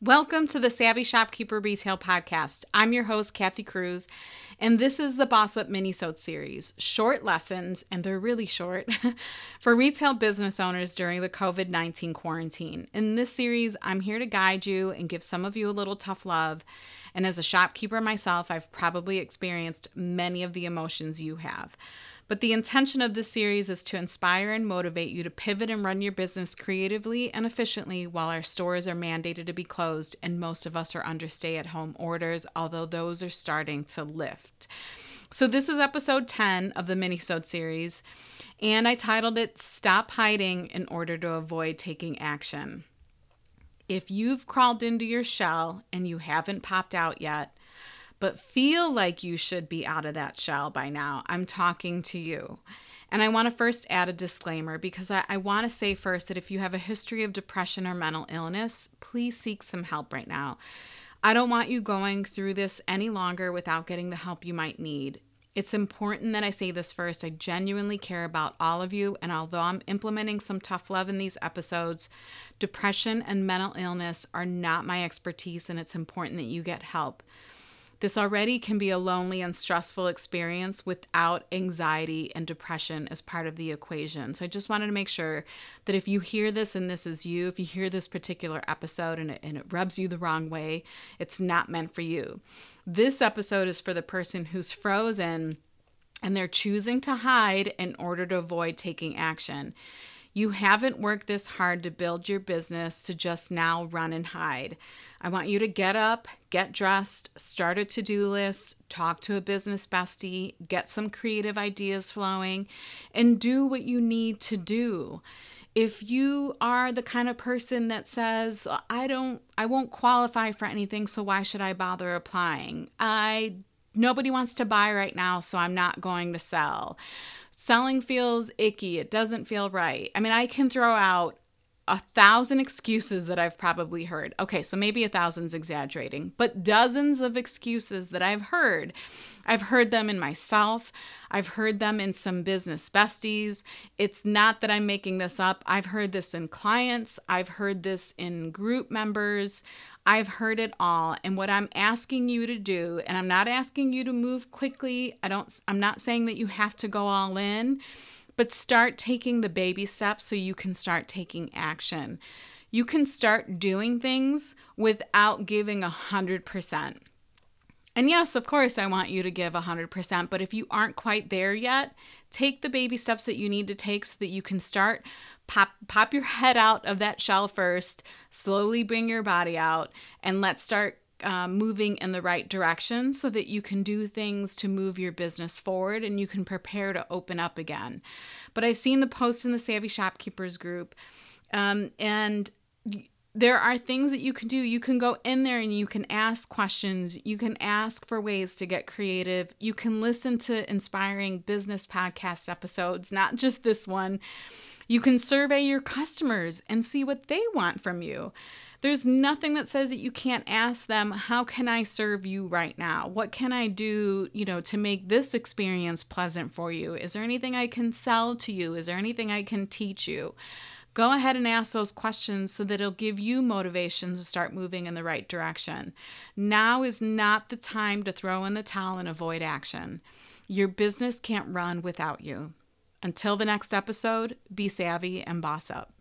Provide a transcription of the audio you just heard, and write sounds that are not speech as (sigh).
Welcome to the Savvy Shopkeeper Retail Podcast. I'm your host, Kathy Cruz, and this is the Boss Up Minisode series, short lessons, and they're really short, (laughs) for retail business owners during the COVID 19 quarantine. In this series, I'm here to guide you and give some of you a little tough love. And as a shopkeeper myself, I've probably experienced many of the emotions you have. But the intention of this series is to inspire and motivate you to pivot and run your business creatively and efficiently while our stores are mandated to be closed and most of us are under stay at home orders, although those are starting to lift. So, this is episode 10 of the Minisode series, and I titled it Stop Hiding in Order to Avoid Taking Action. If you've crawled into your shell and you haven't popped out yet, but feel like you should be out of that shell by now, I'm talking to you. And I want to first add a disclaimer because I, I want to say first that if you have a history of depression or mental illness, please seek some help right now. I don't want you going through this any longer without getting the help you might need. It's important that I say this first. I genuinely care about all of you, and although I'm implementing some tough love in these episodes, depression and mental illness are not my expertise, and it's important that you get help. This already can be a lonely and stressful experience without anxiety and depression as part of the equation. So I just wanted to make sure that if you hear this and this is you, if you hear this particular episode and it, and it rubs you the wrong way, it's not meant for you. This episode is for the person who's frozen and they're choosing to hide in order to avoid taking action. You haven't worked this hard to build your business to just now run and hide. I want you to get up, get dressed, start a to do list, talk to a business bestie, get some creative ideas flowing, and do what you need to do. If you are the kind of person that says, I don't, I won't qualify for anything, so why should I bother applying? I, nobody wants to buy right now, so I'm not going to sell selling feels icky. It doesn't feel right. I mean, I can throw out a thousand excuses that I've probably heard. Okay, so maybe a thousand's exaggerating, but dozens of excuses that I've heard. I've heard them in myself. I've heard them in some business besties. It's not that I'm making this up. I've heard this in clients. I've heard this in group members. I've heard it all. And what I'm asking you to do, and I'm not asking you to move quickly. I don't I'm not saying that you have to go all in but start taking the baby steps so you can start taking action. You can start doing things without giving a 100%. And yes, of course, I want you to give 100%, but if you aren't quite there yet, take the baby steps that you need to take so that you can start pop pop your (laughs) head out of that shell first, slowly bring your body out, and let's start uh, moving in the right direction so that you can do things to move your business forward and you can prepare to open up again. But I've seen the post in the Savvy Shopkeepers group, um, and there are things that you can do. You can go in there and you can ask questions. You can ask for ways to get creative. You can listen to inspiring business podcast episodes, not just this one. You can survey your customers and see what they want from you. There's nothing that says that you can't ask them, How can I serve you right now? What can I do, you know, to make this experience pleasant for you? Is there anything I can sell to you? Is there anything I can teach you? Go ahead and ask those questions so that it'll give you motivation to start moving in the right direction. Now is not the time to throw in the towel and avoid action. Your business can't run without you. Until the next episode, be savvy and boss up.